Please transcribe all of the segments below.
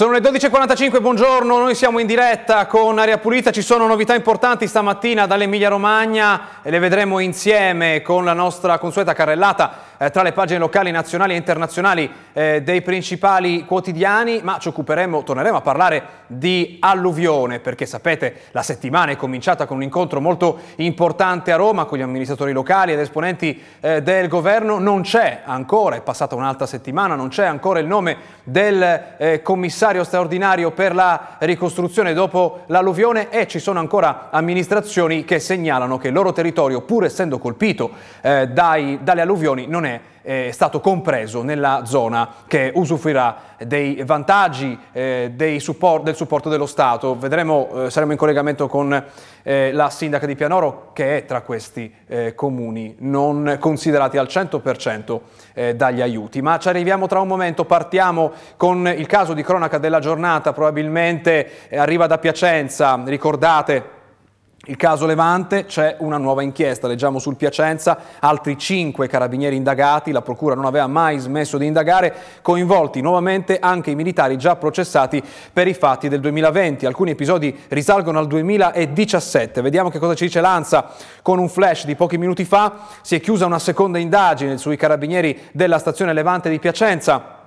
Sono le 12.45, buongiorno, noi siamo in diretta con Aria Pulita, ci sono novità importanti stamattina dall'Emilia Romagna e le vedremo insieme con la nostra consueta carrellata eh, tra le pagine locali, nazionali e internazionali eh, dei principali quotidiani, ma ci occuperemo, torneremo a parlare di alluvione perché sapete la settimana è cominciata con un incontro molto importante a Roma con gli amministratori locali ed esponenti eh, del governo, non c'è ancora, è passata un'altra settimana, non c'è ancora il nome del eh, commissario commissario straordinario per la ricostruzione. Dopo l'alluvione e ci sono ancora amministrazioni che segnalano che il loro territorio, pur essendo colpito eh, dai, dalle alluvioni, non è è stato compreso nella zona che usufruirà dei vantaggi eh, dei support, del supporto dello Stato. Vedremo, eh, saremo in collegamento con eh, la sindaca di Pianoro che è tra questi eh, comuni non considerati al 100% eh, dagli aiuti. Ma ci arriviamo tra un momento, partiamo con il caso di cronaca della giornata, probabilmente eh, arriva da Piacenza, ricordate il caso Levante, c'è una nuova inchiesta, leggiamo sul Piacenza, altri cinque carabinieri indagati, la Procura non aveva mai smesso di indagare, coinvolti nuovamente anche i militari già processati per i fatti del 2020. Alcuni episodi risalgono al 2017. Vediamo che cosa ci dice Lanza con un flash di pochi minuti fa. Si è chiusa una seconda indagine sui carabinieri della stazione Levante di Piacenza.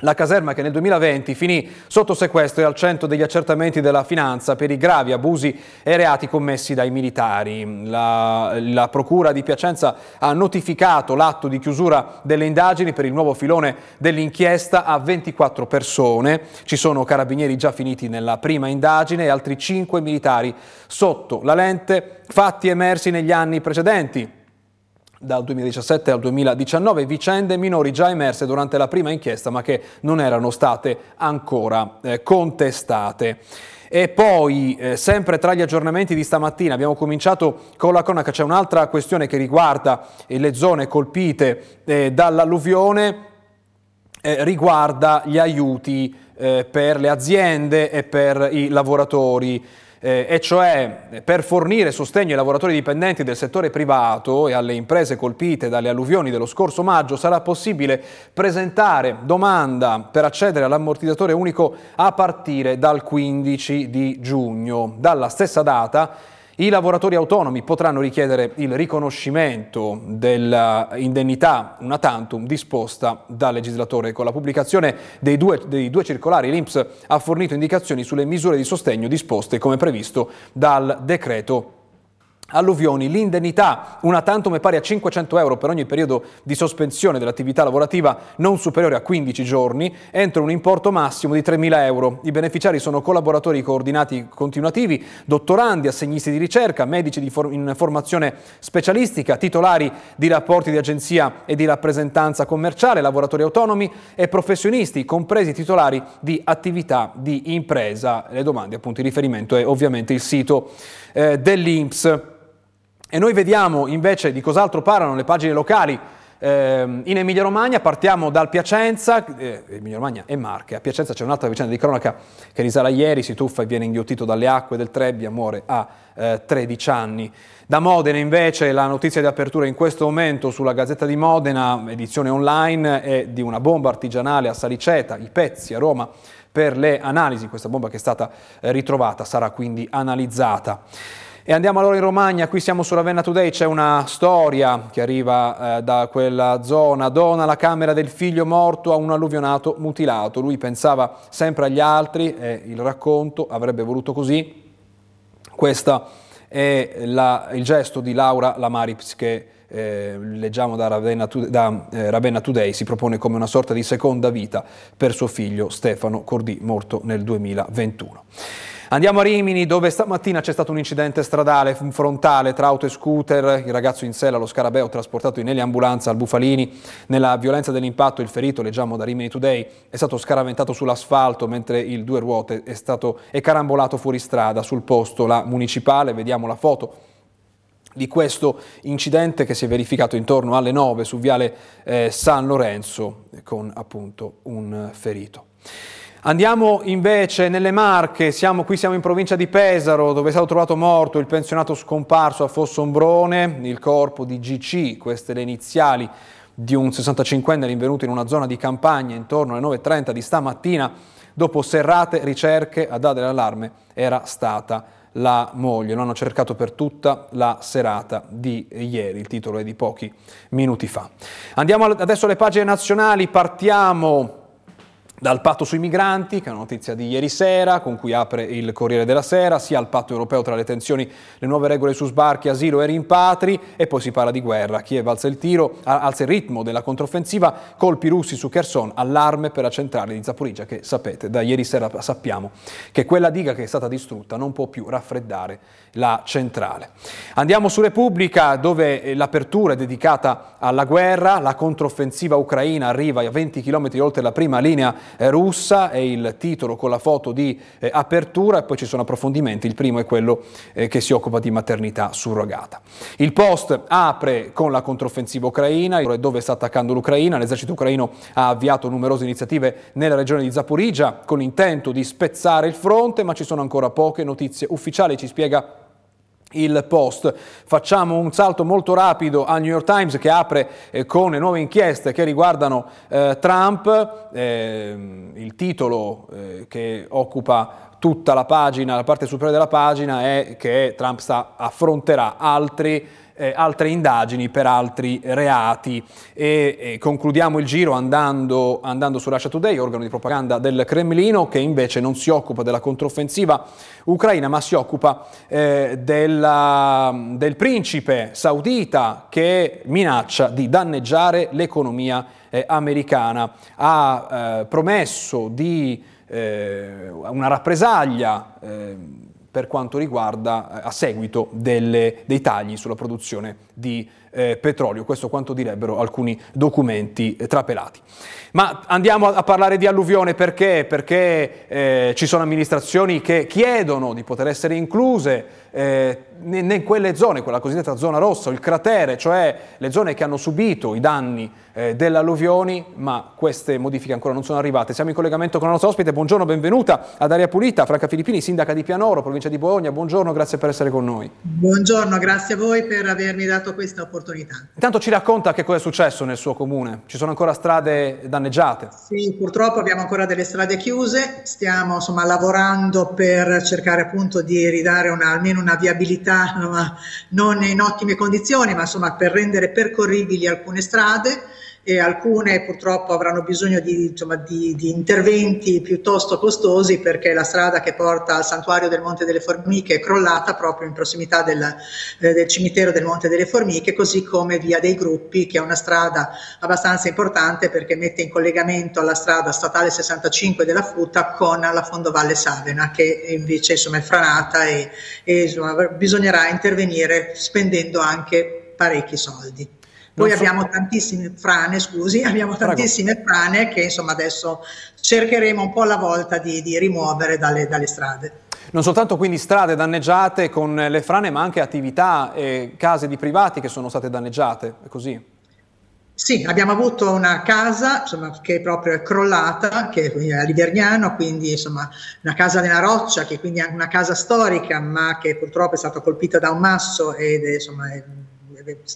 La caserma che nel 2020 finì sotto sequestro e al centro degli accertamenti della finanza per i gravi abusi e reati commessi dai militari. La, la Procura di Piacenza ha notificato l'atto di chiusura delle indagini per il nuovo filone dell'inchiesta a 24 persone. Ci sono carabinieri già finiti nella prima indagine e altri 5 militari sotto la lente, fatti emersi negli anni precedenti dal 2017 al 2019 vicende minori già emerse durante la prima inchiesta ma che non erano state ancora eh, contestate. E poi, eh, sempre tra gli aggiornamenti di stamattina, abbiamo cominciato con la cronaca, c'è un'altra questione che riguarda eh, le zone colpite eh, dall'alluvione, eh, riguarda gli aiuti eh, per le aziende e per i lavoratori eh, e cioè per fornire sostegno ai lavoratori dipendenti del settore privato e alle imprese colpite dalle alluvioni dello scorso maggio sarà possibile presentare domanda per accedere all'ammortizzatore unico a partire dal 15 di giugno. Dalla stessa data i lavoratori autonomi potranno richiedere il riconoscimento dell'indennità una tantum disposta dal legislatore. Con la pubblicazione dei due, dei due circolari l'Inps ha fornito indicazioni sulle misure di sostegno disposte come previsto dal decreto alluvioni, l'indennità, una tantum è pari a 500 euro per ogni periodo di sospensione dell'attività lavorativa non superiore a 15 giorni, entro un importo massimo di 3.000 euro. I beneficiari sono collaboratori coordinati continuativi, dottorandi, assegnisti di ricerca, medici di for- in formazione specialistica, titolari di rapporti di agenzia e di rappresentanza commerciale, lavoratori autonomi e professionisti, compresi titolari di attività di impresa. Le domande, appunto, il riferimento è ovviamente il sito eh, dell'Inps. E noi vediamo invece di cos'altro parlano le pagine locali eh, in Emilia Romagna, partiamo dal Piacenza, eh, Emilia Romagna e Marche, a Piacenza c'è un'altra vicenda di cronaca che risale a ieri, si tuffa e viene inghiottito dalle acque del Trebbia, muore a eh, 13 anni. Da Modena invece la notizia di apertura in questo momento sulla Gazzetta di Modena, edizione online, è di una bomba artigianale a Saliceta, i pezzi a Roma per le analisi, questa bomba che è stata eh, ritrovata sarà quindi analizzata. E andiamo allora in Romagna, qui siamo su Ravenna Today, c'è una storia che arriva eh, da quella zona. Dona la camera del figlio morto a un alluvionato mutilato. Lui pensava sempre agli altri e il racconto avrebbe voluto così. Questo è la, il gesto di Laura Lamarips che eh, leggiamo da, Ravenna, da eh, Ravenna, Today, si propone come una sorta di seconda vita per suo figlio Stefano Cordì, morto nel 2021. Andiamo a Rimini dove stamattina c'è stato un incidente stradale frontale tra auto e scooter, il ragazzo in sella allo scarabeo trasportato in eliambulanza al Bufalini. Nella violenza dell'impatto il ferito, leggiamo da Rimini Today, è stato scaraventato sull'asfalto mentre il due ruote è stato è carambolato fuori strada sul posto la municipale. Vediamo la foto di questo incidente che si è verificato intorno alle 9 su viale eh, San Lorenzo con appunto un ferito. Andiamo invece nelle Marche, siamo, qui siamo in provincia di Pesaro dove è stato trovato morto il pensionato scomparso a Fossombrone, il corpo di GC, queste le iniziali di un 65enne rinvenuto in una zona di campagna intorno alle 9.30 di stamattina Dopo serrate ricerche a dare l'allarme era stata la moglie. Lo hanno cercato per tutta la serata di ieri, il titolo è di pochi minuti fa. Andiamo adesso alle pagine nazionali, partiamo dal patto sui migranti, che è una notizia di ieri sera, con cui apre il Corriere della Sera, sia al patto europeo tra le tensioni, le nuove regole su sbarchi, asilo e rimpatri, e poi si parla di guerra. Kiev alza il tiro, alza il ritmo della controffensiva, colpi russi su Kherson, allarme per la centrale di Zaporizia, che sapete, da ieri sera sappiamo che quella diga che è stata distrutta non può più raffreddare la centrale. Andiamo su Repubblica, dove l'apertura è dedicata alla guerra, la controffensiva ucraina arriva a 20 km oltre la prima linea eh, russa, è il titolo con la foto di eh, apertura e poi ci sono approfondimenti, il primo è quello eh, che si occupa di maternità surrogata. Il post apre con la controffensiva ucraina, dove sta attaccando l'Ucraina, l'esercito ucraino ha avviato numerose iniziative nella regione di Zaporizia con l'intento di spezzare il fronte, ma ci sono ancora poche notizie ufficiali, ci spiega il post. Facciamo un salto molto rapido al New York Times che apre eh, con le nuove inchieste che riguardano eh, Trump. Eh, il titolo eh, che occupa tutta la pagina, la parte superiore della pagina è che Trump sta, affronterà altri eh, altre indagini per altri reati. E, e concludiamo il giro andando, andando, su Russia Today, organo di propaganda del Cremlino, che invece non si occupa della controffensiva ucraina, ma si occupa eh, della, del principe saudita che minaccia di danneggiare l'economia eh, americana. Ha eh, promesso di eh, una rappresaglia eh, per quanto riguarda eh, a seguito delle, dei tagli sulla produzione di eh, petrolio. Questo quanto direbbero alcuni documenti eh, trapelati. Ma andiamo a, parlare di alluvione perché? Perché eh, ci sono amministrazioni che chiedono di poter essere incluse eh, in quelle zone, quella cosiddetta zona rossa, il cratere, cioè le zone che hanno subito i danni eh, delle alluvioni, ma queste modifiche ancora non sono arrivate. Siamo in collegamento con la nostra ospite, buongiorno, benvenuta ad Aria Pulita, Franca Filippini, sindaca di Pianoro, provincia di Bologna, buongiorno, grazie per essere con noi. Buongiorno, grazie a voi per avermi dato questa opportunità. Intanto ci racconta che cosa è successo nel suo comune, ci sono ancora strade danneggiate? Sì, purtroppo abbiamo ancora delle strade chiuse, stiamo insomma, lavorando per cercare appunto di ridare una, almeno una viabilità non in ottime condizioni, ma insomma per rendere percorribili alcune strade e alcune purtroppo avranno bisogno di, insomma, di, di, interventi piuttosto costosi perché la strada che porta al santuario del Monte delle Formiche è crollata proprio in prossimità del, eh, del cimitero del Monte delle Formiche, così come via dei Gruppi, che è una strada abbastanza importante perché mette in collegamento la strada statale 65 della Futa con la Fondovalle Savena, che invece insomma, è franata e, e insomma, bisognerà intervenire spendendo anche parecchi soldi. Poi so... abbiamo tantissime frane, scusi, abbiamo tantissime Prego. frane che insomma adesso cercheremo un po' alla volta di, di rimuovere dalle, dalle strade. Non soltanto quindi strade danneggiate con le frane, ma anche attività e case di privati che sono state danneggiate, è così? Sì, abbiamo avuto una casa insomma, che proprio è crollata, che è a Livergnano, quindi insomma una casa nella roccia, che quindi è una casa storica, ma che purtroppo è stata colpita da un masso ed è, insomma, è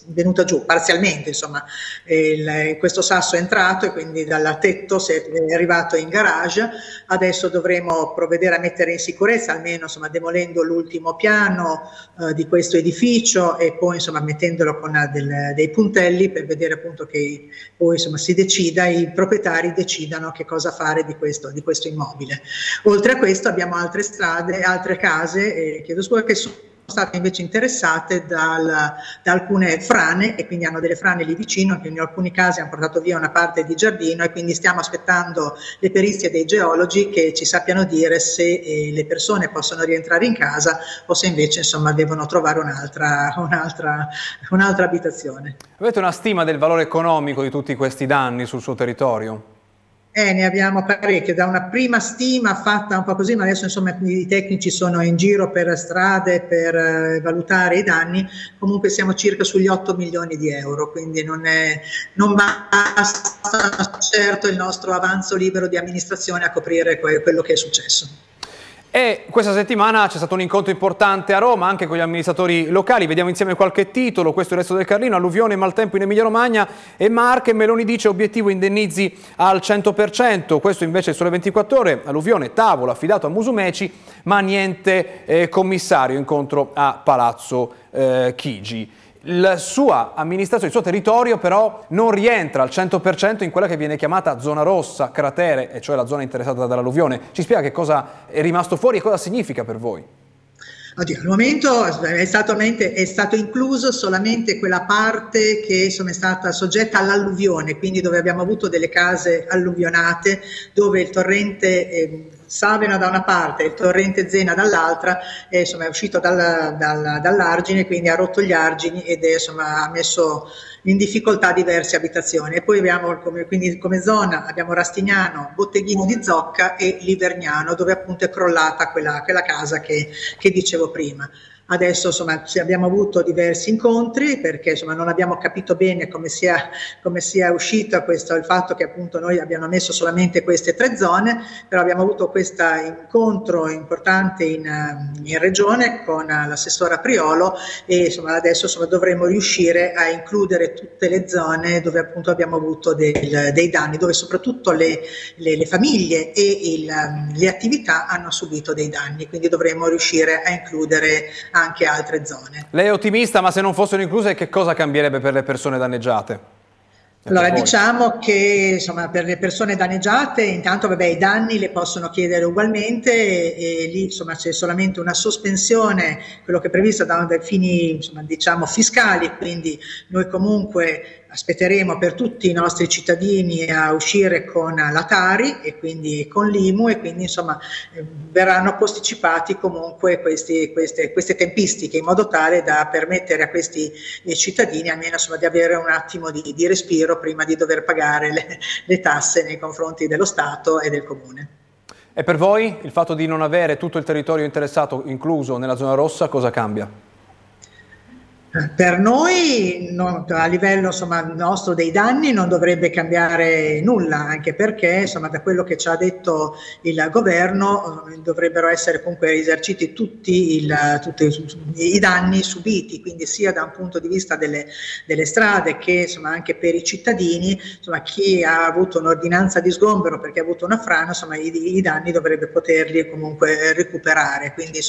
venuta giù parzialmente, insomma, il, questo sasso è entrato e quindi dal tetto è arrivato in garage, adesso dovremo provvedere a mettere in sicurezza, almeno insomma, demolendo l'ultimo piano eh, di questo edificio e poi insomma, mettendolo con del, dei puntelli per vedere appunto che poi insomma, si decida, i proprietari decidano che cosa fare di questo, di questo immobile. Oltre a questo abbiamo altre strade, altre case, eh, chiedo scusa, che sono state invece interessate dal, da alcune frane e quindi hanno delle frane lì vicino che in alcuni casi hanno portato via una parte di giardino e quindi stiamo aspettando le perizie dei geologi che ci sappiano dire se eh, le persone possono rientrare in casa o se invece insomma devono trovare un'altra, un'altra, un'altra abitazione. Avete una stima del valore economico di tutti questi danni sul suo territorio? Eh, ne abbiamo parecchie, da una prima stima fatta un po' così, ma adesso insomma i tecnici sono in giro per strade per eh, valutare i danni, comunque siamo circa sugli 8 milioni di euro, quindi non, è, non basta certo il nostro avanzo libero di amministrazione a coprire que- quello che è successo. E questa settimana c'è stato un incontro importante a Roma anche con gli amministratori locali. Vediamo insieme qualche titolo. Questo è il resto del Carlino. Alluvione maltempo in Emilia Romagna e Marche. Meloni dice obiettivo indennizi al 100%. Questo invece è Sole 24 Ore. Alluvione, tavolo affidato a Musumeci, ma niente eh, commissario. Incontro a Palazzo eh, Chigi la sua amministrazione, il suo territorio però non rientra al 100% in quella che viene chiamata zona rossa, cratere, e cioè la zona interessata dall'alluvione. Ci spiega che cosa è rimasto fuori e cosa significa per voi? Oddio, al momento è stato, è stato, incluso solamente quella parte che insomma, è stata soggetta all'alluvione, quindi dove abbiamo avuto delle case alluvionate, dove il torrente eh, Savena da una parte e il torrente Zena dall'altra, eh, insomma, è uscito dal, dal, dall'argine, quindi ha rotto gli argini ed è, insomma, ha messo in difficoltà diverse abitazioni. E poi abbiamo come, come zona abbiamo Rastignano, Botteghino di Zocca e Livergnano, dove appunto è crollata quella, quella casa che, che dicevo prima. Adesso insomma, abbiamo avuto diversi incontri perché insomma, non abbiamo capito bene come sia, come sia uscito questo, il fatto che appunto noi abbiamo messo solamente queste tre zone, però abbiamo avuto questo incontro importante in, in regione con l'assessora Priolo e insomma, adesso insomma, dovremo riuscire a includere tutte le zone dove appunto abbiamo avuto del, dei danni, dove soprattutto le, le, le famiglie e il, le attività hanno subito dei danni, quindi dovremo riuscire a includere anche altre zone. Lei è ottimista, ma se non fossero incluse che cosa cambierebbe per le persone danneggiate? Allora diciamo che insomma, per le persone danneggiate intanto vabbè, i danni le possono chiedere ugualmente e, e lì insomma, c'è solamente una sospensione, quello che è previsto da, da fini insomma, diciamo, fiscali, quindi noi comunque aspetteremo per tutti i nostri cittadini a uscire con la Tari e quindi con l'IMU e quindi insomma eh, verranno posticipati comunque questi, queste, queste, tempistiche in modo tale da permettere a questi eh, cittadini almeno insomma, di avere un attimo di, di, respiro prima di dover pagare le, le tasse nei confronti dello Stato e del Comune. E per voi il fatto di non avere tutto il territorio interessato incluso nella zona rossa cosa cambia? Per noi no, a livello insomma, nostro dei danni non dovrebbe cambiare nulla, anche perché insomma, da quello che ci ha detto il governo eh, dovrebbero essere comunque risarciti tutti, il, tutti, i danni subiti, quindi sia da un punto di vista delle, delle strade che insomma, anche per i cittadini, chi ha avuto un'ordinanza di sgombero perché ha avuto una frana, i, i danni dovrebbe poterli comunque recuperare. Quindi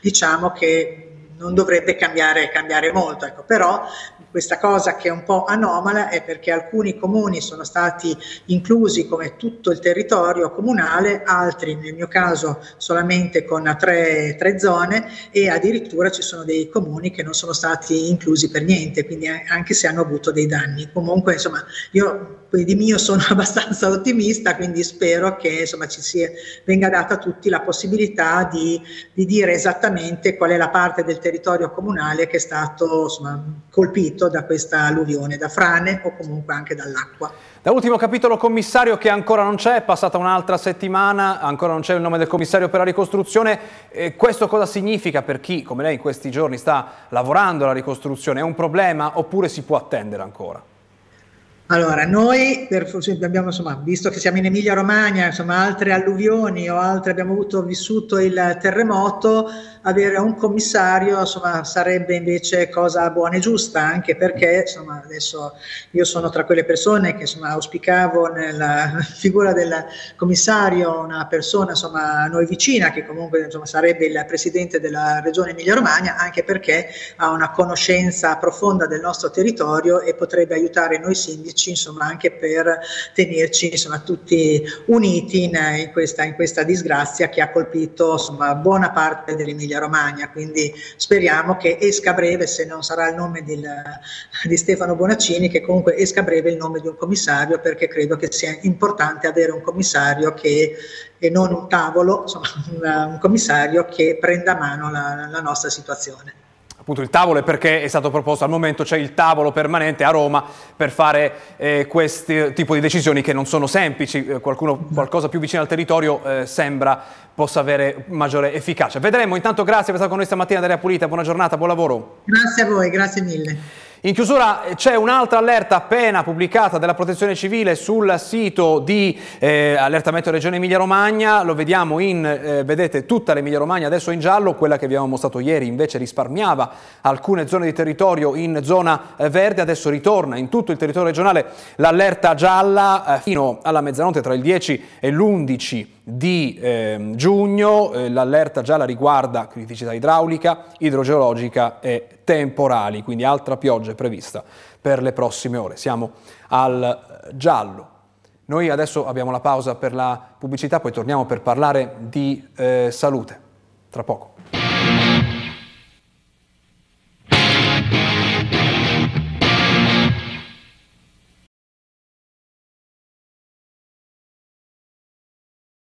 diciamo che non dovrebbe cambiare, cambiare molto, ecco. però questa cosa che è un po' anomala è perché alcuni comuni sono stati inclusi come tutto il territorio comunale, altri nel mio caso solamente con tre, tre zone e addirittura ci sono dei comuni che non sono stati inclusi per niente, quindi anche se hanno avuto dei danni. Comunque insomma io di mio sono abbastanza ottimista, quindi spero che insomma, ci sia, venga data a tutti la possibilità di, di, dire esattamente qual è la parte del territorio comunale che è stato insomma, colpito da questa alluvione, da frane o comunque anche dall'acqua. Da ultimo capitolo commissario che ancora non c'è, è passata un'altra settimana, ancora non c'è il nome del commissario per la ricostruzione. Eh, questo cosa significa per chi, come lei in questi giorni, sta lavorando alla ricostruzione? È un problema oppure si può attendere ancora? Allora, noi per, abbiamo, insomma, visto che siamo in Emilia Romagna, insomma, altre alluvioni o altre abbiamo avuto, vissuto il terremoto, avere un commissario insomma, sarebbe invece cosa buona e giusta, anche perché insomma, adesso io sono tra quelle persone che insomma, auspicavo nella figura del commissario una persona insomma, a noi vicina, che comunque insomma, sarebbe il presidente della regione Emilia Romagna, anche perché ha una conoscenza profonda del nostro territorio e potrebbe aiutare noi sindaci politici, insomma anche per tenerci insomma, tutti uniti in, in, questa, in, questa, disgrazia che ha colpito insomma, buona parte dell'Emilia Romagna. Quindi speriamo che esca breve, se non sarà il nome del, di Stefano Bonaccini, che comunque esca breve il nome di un commissario, perché credo che sia importante avere un commissario che e non un tavolo, insomma, un commissario che prenda a mano la, la nostra situazione appunto il tavolo è perché è stato proposto al momento c'è il tavolo permanente a Roma per fare eh, questo tipo di decisioni che non sono semplici, eh, qualcuno, qualcosa più vicino al territorio eh, sembra possa avere maggiore efficacia. Vedremo, intanto grazie per essere con noi stamattina Daria Pulita, buona giornata, buon lavoro. Grazie a voi, grazie mille. In chiusura c'è un'altra allerta appena pubblicata della Protezione Civile sul sito di eh, Allerta Meteo Regione Emilia Romagna, lo vediamo in, eh, vedete, tutta l'Emilia Romagna adesso in giallo, quella che abbiamo mostrato ieri invece risparmiava alcune zone di territorio in zona eh, verde, adesso ritorna in tutto il territorio regionale l'allerta gialla eh, fino alla mezzanotte tra il 10 e l'11 di eh, giugno, eh, l'allerta gialla riguarda criticità idraulica, idrogeologica e temporali, quindi altra pioggia è prevista per le prossime ore. Siamo al eh, giallo. Noi adesso abbiamo la pausa per la pubblicità, poi torniamo per parlare di eh, salute. Tra poco.